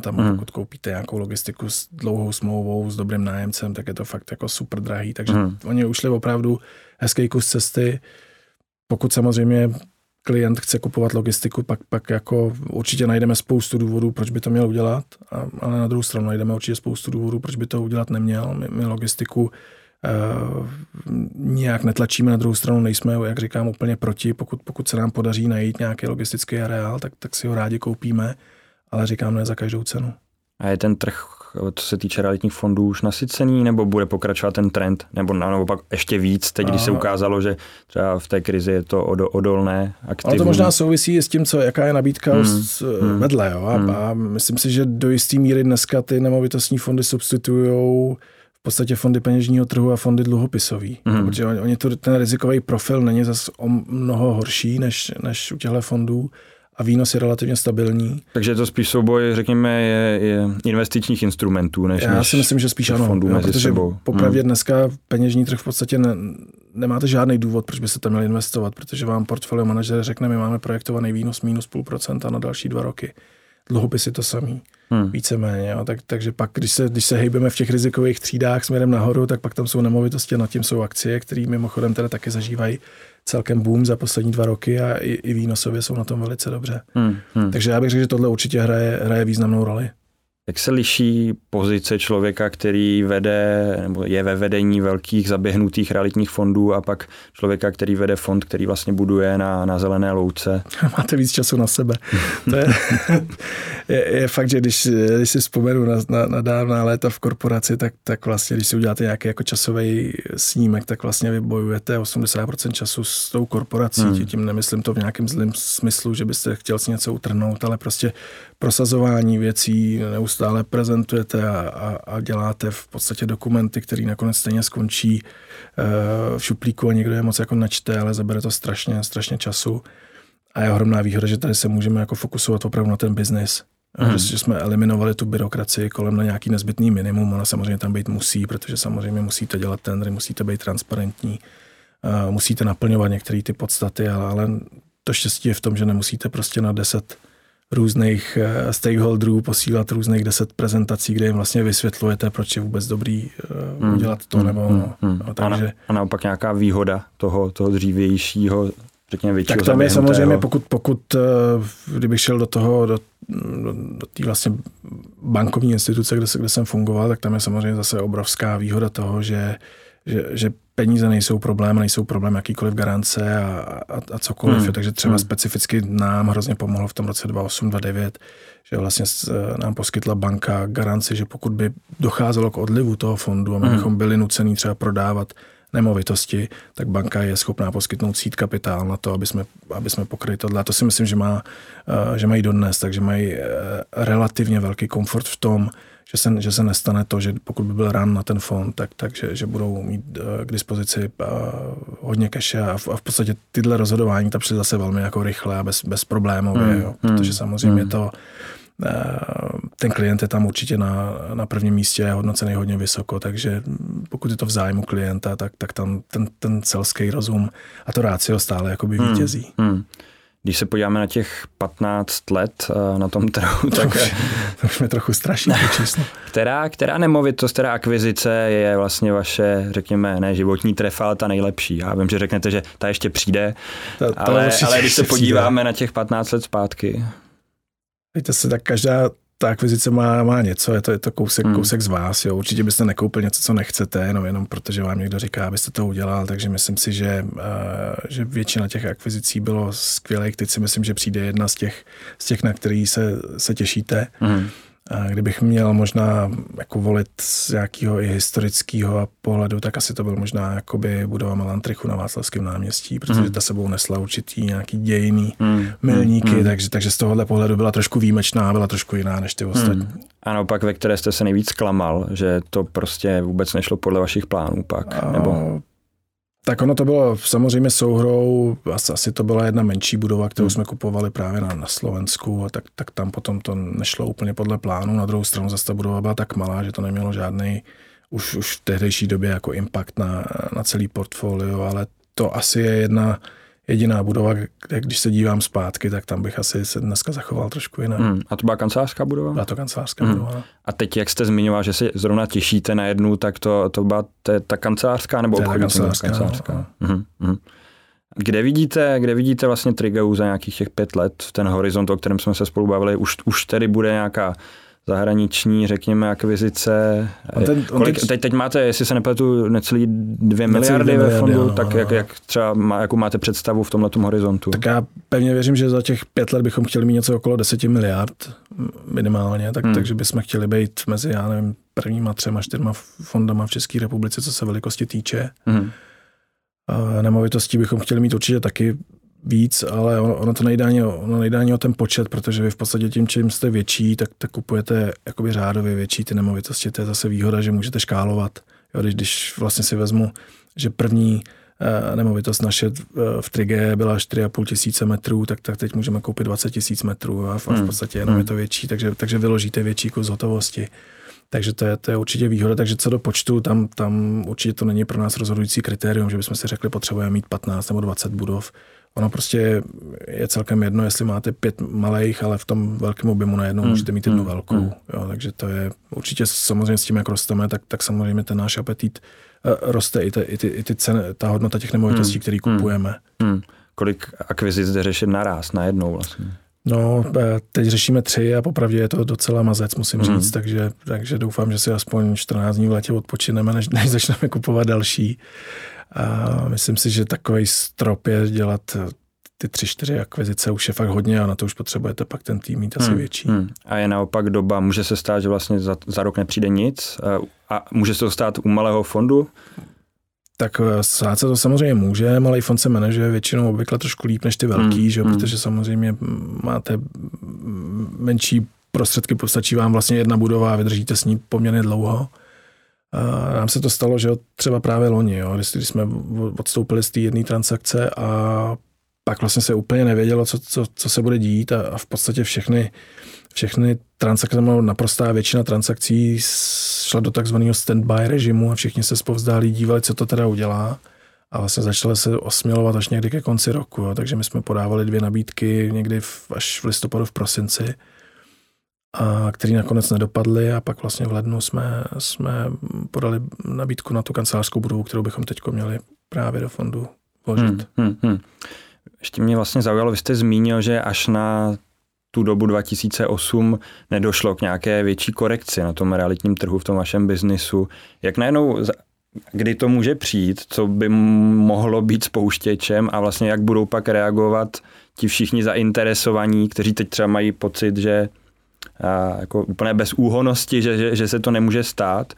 mm-hmm. pokud koupíte nějakou logistiku s dlouhou smlouvou, s dobrým nájemcem, tak je to fakt jako super drahý, takže mm-hmm. oni ušli opravdu hezký kus cesty, pokud samozřejmě klient chce kupovat logistiku, pak, pak jako určitě najdeme spoustu důvodů, proč by to měl udělat, a, ale na druhou stranu najdeme určitě spoustu důvodů, proč by to udělat neměl. My, my logistiku uh, nijak netlačíme, na druhou stranu nejsme, jak říkám, úplně proti. Pokud, pokud se nám podaří najít nějaký logistický areál, tak, tak si ho rádi koupíme, ale říkám, ne za každou cenu. A je ten trh, co se týče realitních fondů, už nasycený, nebo bude pokračovat ten trend, nebo naopak ještě víc, teď, když se ukázalo, že třeba v té krizi je to odolné aktivum. Ale to možná souvisí s tím, co, jaká je nabídka hmm. hmm. vedle. Jo? A, hmm. a myslím si, že do jisté míry dneska ty nemovitostní fondy substituují v podstatě fondy peněžního trhu a fondy dluhopisový. Hmm. Protože oni to, ten rizikový profil není zase o mnoho horší než, než u těchto fondů a výnos je relativně stabilní. Takže je to spíš souboj, řekněme, je, je investičních instrumentů, než Já si myslím, že spíš ano, fondů mezi protože sebou. popravdě hmm. dneska peněžní trh v podstatě ne, nemáte žádný důvod, proč byste tam měli investovat, protože vám portfolio manažer řekne, my máme projektovaný výnos minus půl procenta na další dva roky. Dluhopisy to samý, hmm. víceméně. Jo. Tak, takže pak, když se, když se hejbeme v těch rizikových třídách směrem nahoru, tak pak tam jsou nemovitosti a nad tím jsou akcie, které mimochodem teda taky zažívají celkem boom za poslední dva roky a i, i výnosově jsou na tom velice dobře. Hmm, hmm. Takže já bych řekl, že tohle určitě hraje, hraje významnou roli. Jak se liší pozice člověka, který vede nebo je ve vedení velkých zaběhnutých realitních fondů a pak člověka, který vede fond, který vlastně buduje na, na zelené louce? Máte víc času na sebe. to je, je, je fakt, že když, když si vzpomenu na, na, na dávná léta v korporaci, tak, tak vlastně, když si uděláte nějaký jako časový snímek, tak vlastně vy bojujete 80% času s tou korporací. Hmm. Tím nemyslím to v nějakém zlém smyslu, že byste chtěl si něco utrhnout, ale prostě prosazování věcí neustále prezentujete a, a, a děláte v podstatě dokumenty, které nakonec stejně skončí uh, v šuplíku a někdo je moc jako načte, ale zabere to strašně, strašně času. A je ohromná výhoda, že tady se můžeme jako fokusovat opravdu na ten biznis. Hmm. Že, že jsme eliminovali tu byrokracii kolem na nějaký nezbytný minimum. Ona samozřejmě tam být musí, protože samozřejmě musíte dělat tendry, musíte být transparentní, uh, musíte naplňovat některé ty podstaty, ale, ale to štěstí je v tom, že nemusíte prostě na 10 různých eh, stakeholderů posílat různých deset prezentací, kde jim vlastně vysvětlujete, proč je vůbec dobrý hmm. udělat to, hmm. nebo hmm. Hmm. No, takže... a, na, a naopak nějaká výhoda toho, toho dřívějšího řekněme většího Tak tam je samozřejmě, pokud, pokud eh, kdybych šel do toho, do, do, do té vlastně bankovní instituce, kde, kde jsem fungoval, tak tam je samozřejmě zase obrovská výhoda toho, že, že, že peníze nejsou problém, nejsou problém jakýkoliv garance a, a, a cokoliv. Hmm. Takže třeba hmm. specificky nám hrozně pomohlo v tom roce 2008-2009, že vlastně nám poskytla banka garanci, že pokud by docházelo k odlivu toho fondu a my hmm. bychom byli nuceni třeba prodávat nemovitosti, tak banka je schopná poskytnout sít kapitál na to, aby jsme, aby jsme pokryli tohle. A to si myslím, že, má, eh, že mají dodnes, takže mají eh, relativně velký komfort v tom, že se, že se nestane to, že pokud by byl rán na ten fond, tak, tak že, že budou mít eh, k dispozici uh, hodně keše a, v, a v podstatě tyhle rozhodování tam přišly zase velmi jako rychle a bez, bez problémů, hmm, jo, protože hmm, samozřejmě hmm. to eh, ten klient je tam určitě na, na prvním místě, je hodnocený hodně vysoko, takže pokud je to v zájmu klienta, tak, tak tam ten, ten celský rozum a to rácio stále jakoby hmm, vítězí. Hmm, hmm. Když se podíváme na těch 15 let eh, na tom trhu, tak... To už, to už mě trochu strašně číslo. Která, která nemovitost, která akvizice je vlastně vaše, řekněme, ne životní trefa, ale ta nejlepší? Já vím, že řeknete, že ta ještě přijde, ta, ta ale, ale když se podíváme přijde. na těch 15 let zpátky... Víte se, tak každá ta akvizice má, má něco, je to, je to kousek, hmm. kousek z vás. Jo. Určitě byste nekoupil něco, co nechcete, jenom, jenom protože vám někdo říká, abyste to udělal. Takže myslím si, že, uh, že většina těch akvizicí bylo skvělých. Teď si myslím, že přijde jedna z těch, z těch na který se, se těšíte. Hmm. Kdybych měl možná jako volit z nějakého i historického pohledu, tak asi to byl možná jakoby budova Melantrichu na Václavském náměstí, protože mm. ta sebou nesla určitý nějaký dějný mm. milníky, mm. takže, takže z tohohle pohledu byla trošku výjimečná, byla trošku jiná než ty ostatní. Mm. A naopak, ve které jste se nejvíc klamal, že to prostě vůbec nešlo podle vašich plánů pak? A, nebo? Tak ono to bylo samozřejmě souhrou, asi, asi to byla jedna menší budova, kterou hmm. jsme kupovali právě na, na Slovensku, a tak, tak tam potom to nešlo úplně podle plánu. Na druhou stranu zase ta budova byla tak malá, že to nemělo žádný už, už v tehdejší době jako impact na, na celý portfolio, ale to asi je jedna, jediná budova, kde když se dívám zpátky, tak tam bych asi se dneska zachoval trošku jinak. Hmm. A to byla kancelářská budova? Byla to kancelářská hmm. budova. A teď, jak jste zmiňoval, že se zrovna těšíte na jednu, tak to, to byla to ta kancelářská nebo obchodní kancelářská? kancelářská. No. Hmm. Hmm. Kde vidíte, kde vidíte vlastně Trigeu za nějakých těch pět let, ten horizont, o kterém jsme se spolu bavili, už, už tedy bude nějaká zahraniční, řekněme, akvizice. On ten, on Kolik, teď, teď máte, jestli se nepletu, necelý dvě miliardy ve fondu, no, tak no. Jak, jak třeba má, jakou máte představu v tomhle horizontu? Tak já pevně věřím, že za těch pět let bychom chtěli mít něco okolo 10 miliard minimálně, tak, hmm. takže bychom chtěli být mezi, já nevím, prvníma třema, čtyřma fondama v České republice, co se velikosti týče. Hmm. A nemovitostí bychom chtěli mít určitě taky víc, ale ono, ono to nejde ani, ono nejde ani o ten počet, protože vy v podstatě tím, čím jste větší, tak, tak kupujete jakoby řádově větší ty nemovitosti. To je zase výhoda, že můžete škálovat. Jo, když, když vlastně si vezmu, že první eh, nemovitost naše eh, v Trigé byla 4,5 tisíce metrů, tak, tak teď můžeme koupit 20 tisíc metrů a v, v hmm. podstatě jenom hmm. je to větší, takže, takže vyložíte větší kus hotovosti. Takže to je, to je určitě výhoda. Takže co do počtu, tam, tam určitě to není pro nás rozhodující kritérium, že bychom si řekli, potřebujeme mít 15 nebo 20 budov. Ono prostě je celkem jedno, jestli máte pět malých, ale v tom velkém objemu najednou hmm. můžete mít jednu hmm. velkou. Hmm. Jo, takže to je určitě samozřejmě s tím, jak rosteme, tak, tak samozřejmě ten náš apetit uh, roste i, te, i, ty, i ty ceny, ta hodnota těch nemovitostí, hmm. které hmm. kupujeme. Hmm. Kolik akvizic jde řešit naraz, najednou vlastně? No, eh, teď řešíme tři a popravdě je to docela mazec, musím hmm. říct, takže, takže doufám, že si aspoň 14 dní v létě odpočineme, než, než začneme kupovat další. A myslím si, že takový strop je dělat ty tři, čtyři akvizice už je fakt hodně a na to už potřebujete pak ten tým mít asi hmm, větší. Hmm. A je naopak doba, může se stát, že vlastně za, za rok nepřijde nic a může se to stát u malého fondu? Tak eh, stát se to samozřejmě může, malý fond se manažuje většinou obvykle trošku líp než ty velký, hmm, že? Hmm. protože samozřejmě máte menší prostředky, postačí vám vlastně jedna budova a vydržíte s ní poměrně dlouho. A nám se to stalo, že třeba právě loni, jo, když, jsme odstoupili z té jedné transakce a pak vlastně se úplně nevědělo, co, co, co se bude dít a, a v podstatě všechny, všechny transakce, naprostá většina transakcí šla do takzvaného standby režimu a všichni se zpovzdálí dívali, co to teda udělá. A vlastně začaly se osmělovat až někdy ke konci roku, jo, takže my jsme podávali dvě nabídky někdy v, až v listopadu, v prosinci a který nakonec nedopadly a pak vlastně v lednu jsme, jsme podali nabídku na tu kancelářskou budovu, kterou bychom teď měli právě do fondu vložit. Hmm, hmm, hmm. Ještě mě vlastně zaujalo, vy jste zmínil, že až na tu dobu 2008 nedošlo k nějaké větší korekci na tom realitním trhu, v tom vašem biznisu. Jak najednou, kdy to může přijít, co by mohlo být spouštěčem a vlastně jak budou pak reagovat ti všichni zainteresovaní, kteří teď třeba mají pocit, že jako úplně bez úhonosti, že, že, že se to nemůže stát.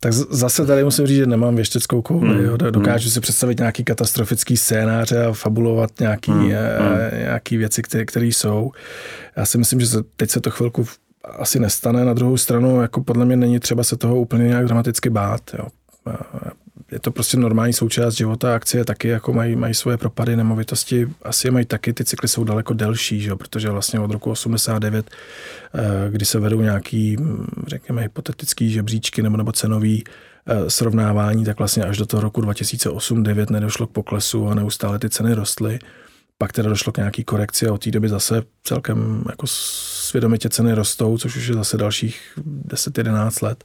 Tak zase tady musím říct, že nemám věšteckou kouli. Hmm. Jo. Dokážu hmm. si představit nějaký katastrofický scénáře a fabulovat nějaký, hmm. hmm. nějaký věci, které, které jsou. Já si myslím, že se, teď se to chvilku asi nestane. Na druhou stranu, jako podle mě není třeba se toho úplně nějak dramaticky bát. Jo je to prostě normální součást života. Akcie taky jako mají, mají svoje propady, nemovitosti asi je mají taky, ty cykly jsou daleko delší, že? protože vlastně od roku 89, eh, kdy se vedou nějaký, hm, řekněme, hypotetický žebříčky nebo, nebo cenový eh, srovnávání, tak vlastně až do toho roku 2008-2009 nedošlo k poklesu a neustále ty ceny rostly. Pak teda došlo k nějaký korekci a od té doby zase celkem jako svědomitě ceny rostou, což už je zase dalších 10-11 let.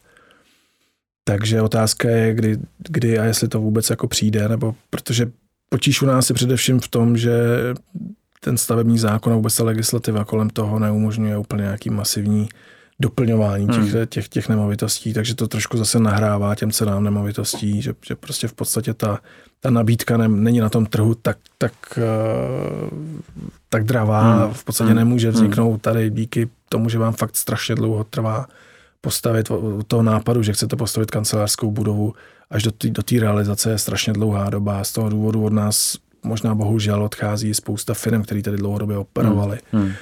Takže otázka je, kdy, kdy a jestli to vůbec jako přijde, nebo protože potíž u nás je především v tom, že ten stavební zákon a vůbec ta legislativa kolem toho neumožňuje úplně nějaký masivní doplňování těch, hmm. těch, těch nemovitostí, takže to trošku zase nahrává těm cenám nemovitostí, že, že prostě v podstatě ta, ta nabídka ne, není na tom trhu tak, tak, uh, tak dravá, hmm. v podstatě hmm. nemůže hmm. vzniknout tady díky tomu, že vám fakt strašně dlouho trvá postavit toho nápadu, že chcete postavit kancelářskou budovu, až do té do realizace je strašně dlouhá doba. Z toho důvodu od nás možná bohužel odchází spousta firm, které tady dlouhodobě operovaly. Hmm. Hmm.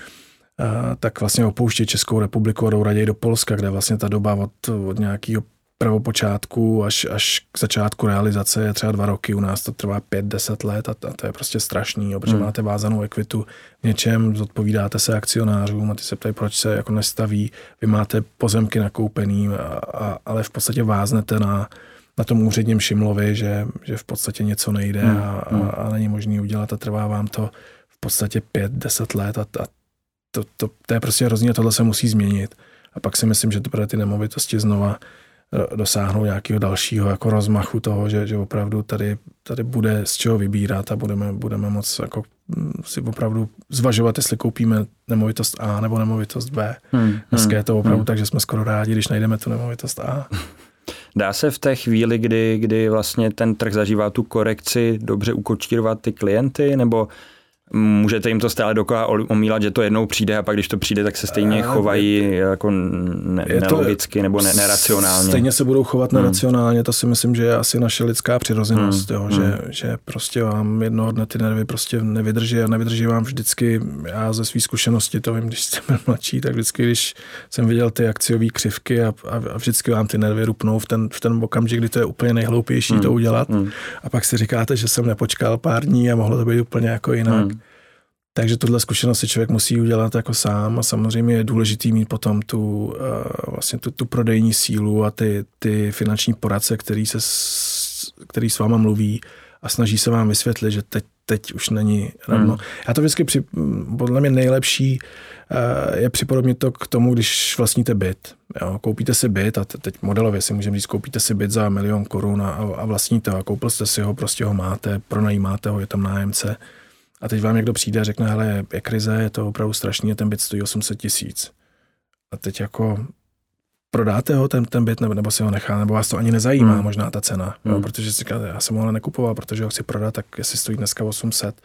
tak vlastně opouští Českou republiku a jdou raději do Polska, kde vlastně ta doba od, od nějakého prvopočátku až, až k začátku realizace je třeba dva roky, u nás to trvá pět, deset let a, a to je prostě strašný, jo, protože hmm. máte vázanou ekvitu v něčem, zodpovídáte se akcionářům a ty se ptají, proč se jako nestaví, vy máte pozemky nakoupený, a, a, ale v podstatě váznete na, na tom úředním Šimlovi, že, že v podstatě něco nejde hmm. a, a, hmm. a není možný udělat a trvá vám to v podstatě pět, deset let a, a to, to, to je prostě hrozně, tohle se musí změnit. A pak si myslím, že to pro ty nemovitosti znova dosáhnout nějakého dalšího jako rozmachu toho, že, že opravdu tady, tady bude z čeho vybírat a budeme, budeme moc jako hm, si opravdu zvažovat, jestli koupíme nemovitost A nebo nemovitost B. Hmm, Dneska hmm, je to opravdu hmm. tak, že jsme skoro rádi, když najdeme tu nemovitost A. Dá se v té chvíli, kdy, kdy vlastně ten trh zažívá tu korekci, dobře ukočírovat ty klienty, nebo Můžete jim to stále dokola omílat, že to jednou přijde a pak když to přijde, tak se stejně chovají jako ne, nelogicky nebo ne, neracionálně. Stejně se budou chovat hmm. neracionálně, to si myslím, že je asi naše lidská přirozenost, hmm. jo, hmm. Že, že prostě vám jednoho dne ty nervy prostě nevydrží a nevydrží vám vždycky, já ze své zkušenosti to vím, když jsem byl mladší, tak vždycky, když jsem viděl ty akciové křivky a, a, a vždycky vám ty nervy rupnou v ten, v ten okamžik, kdy to je úplně nejhloupější hmm. to udělat hmm. a pak si říkáte, že jsem nepočkal pár dní a mohlo to být úplně jako jinak. Hmm. Takže tuhle zkušenost si člověk musí udělat jako sám a samozřejmě je důležitý mít potom tu, uh, vlastně tu, tu prodejní sílu a ty, ty finanční poradce, který, se, který s váma mluví a snaží se vám vysvětlit, že teď, teď už není rovno. Hmm. Já to vždycky, při, podle mě nejlepší uh, je připodobnit to k tomu, když vlastníte byt. Jo, koupíte si byt a teď modelově si můžeme říct, koupíte si byt za milion korun a, a vlastníte ho a koupil jste si ho, prostě ho máte, pronajímáte ho, je tam nájemce a teď vám někdo přijde a řekne, hele, je krize, je to opravdu strašný, ten byt stojí 800 tisíc. A teď jako prodáte ho ten, ten byt, nebo, nebo si ho nechá, nebo vás to ani nezajímá hmm. možná ta cena, hmm. jo, protože si říkáte, já jsem ho ale nekupoval, protože ho chci prodat, tak jestli stojí dneska 800,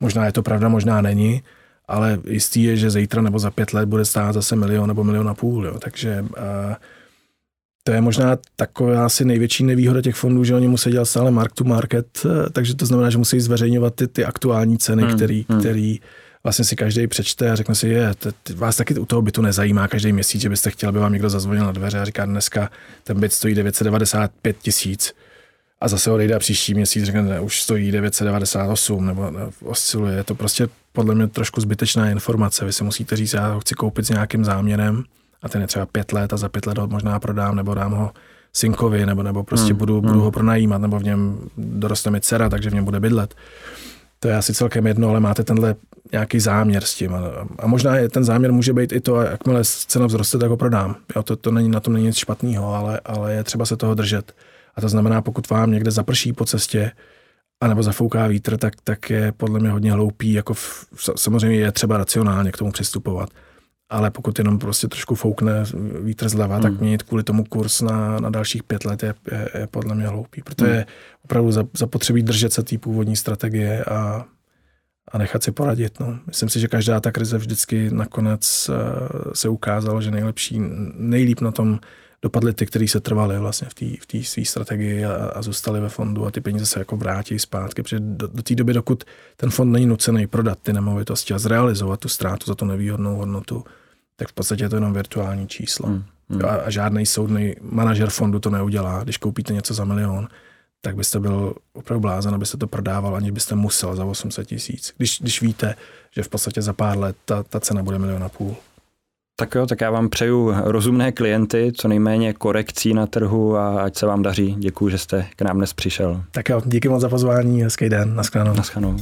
možná je to pravda, možná není, ale jistý je, že zítra nebo za pět let bude stát zase milion nebo milion a půl, jo, takže uh, to je možná taková asi největší nevýhoda těch fondů, že oni musí dělat stále mark to market, eh, takže to znamená, že musí zveřejňovat ty, ty aktuální ceny, hmm, který, hmm. který vlastně si každý přečte a řekne si, je, t, t, vás taky u toho bytu nezajímá každý měsíc, že byste chtěl, aby vám někdo zazvonil na dveře a říká, dneska ten byt stojí 995 tisíc a zase odejde a příští měsíc řekne, ne, už stojí 998 nebo ne, osciluje. Je to prostě podle mě trošku zbytečná informace. Vy si musíte říct, já ho chci koupit s nějakým záměrem, a ten je třeba pět let a za pět let ho možná prodám nebo dám ho synkovi nebo, nebo prostě hmm. budu, budu hmm. ho pronajímat nebo v něm doroste mi dcera, takže v něm bude bydlet. To je asi celkem jedno, ale máte tenhle nějaký záměr s tím. A, a možná je, ten záměr může být i to, jakmile cena vzroste, tak ho prodám. Jo, to, to není, na tom není nic špatného, ale, ale je třeba se toho držet. A to znamená, pokud vám někde zaprší po cestě, anebo zafouká vítr, tak, tak je podle mě hodně hloupý. Jako v, samozřejmě je třeba racionálně k tomu přistupovat ale pokud jenom prostě trošku foukne vítr zleva, hmm. tak měnit kvůli tomu kurz na, na dalších pět let je, je, je podle mě hloupý, protože hmm. je opravdu zapotřebí držet se té původní strategie a, a nechat si poradit. No. Myslím si, že každá ta krize vždycky nakonec uh, se ukázalo, že nejlepší, nejlíp na tom dopadly ty, kteří se trvali vlastně v té v své strategii a, a zůstali ve fondu a ty peníze se jako vrátí zpátky, protože do, do té doby, dokud ten fond není nucený prodat ty nemovitosti a zrealizovat tu ztrátu za tu nevýhodnou hodnotu, tak v podstatě je to jenom virtuální číslo. Hmm. Hmm. A, a žádný soudný manažer fondu to neudělá. Když koupíte něco za milion, tak byste byl opravdu blázen, abyste to prodával, aniž byste musel za 800 tisíc. Když, když víte, že v podstatě za pár let ta, ta cena bude milion a půl. Tak jo, tak já vám přeju rozumné klienty, co nejméně korekcí na trhu a ať se vám daří. Děkuji, že jste k nám dnes přišel. Tak jo, díky moc za pozvání, hezký den, naschledanou. Naschledanou.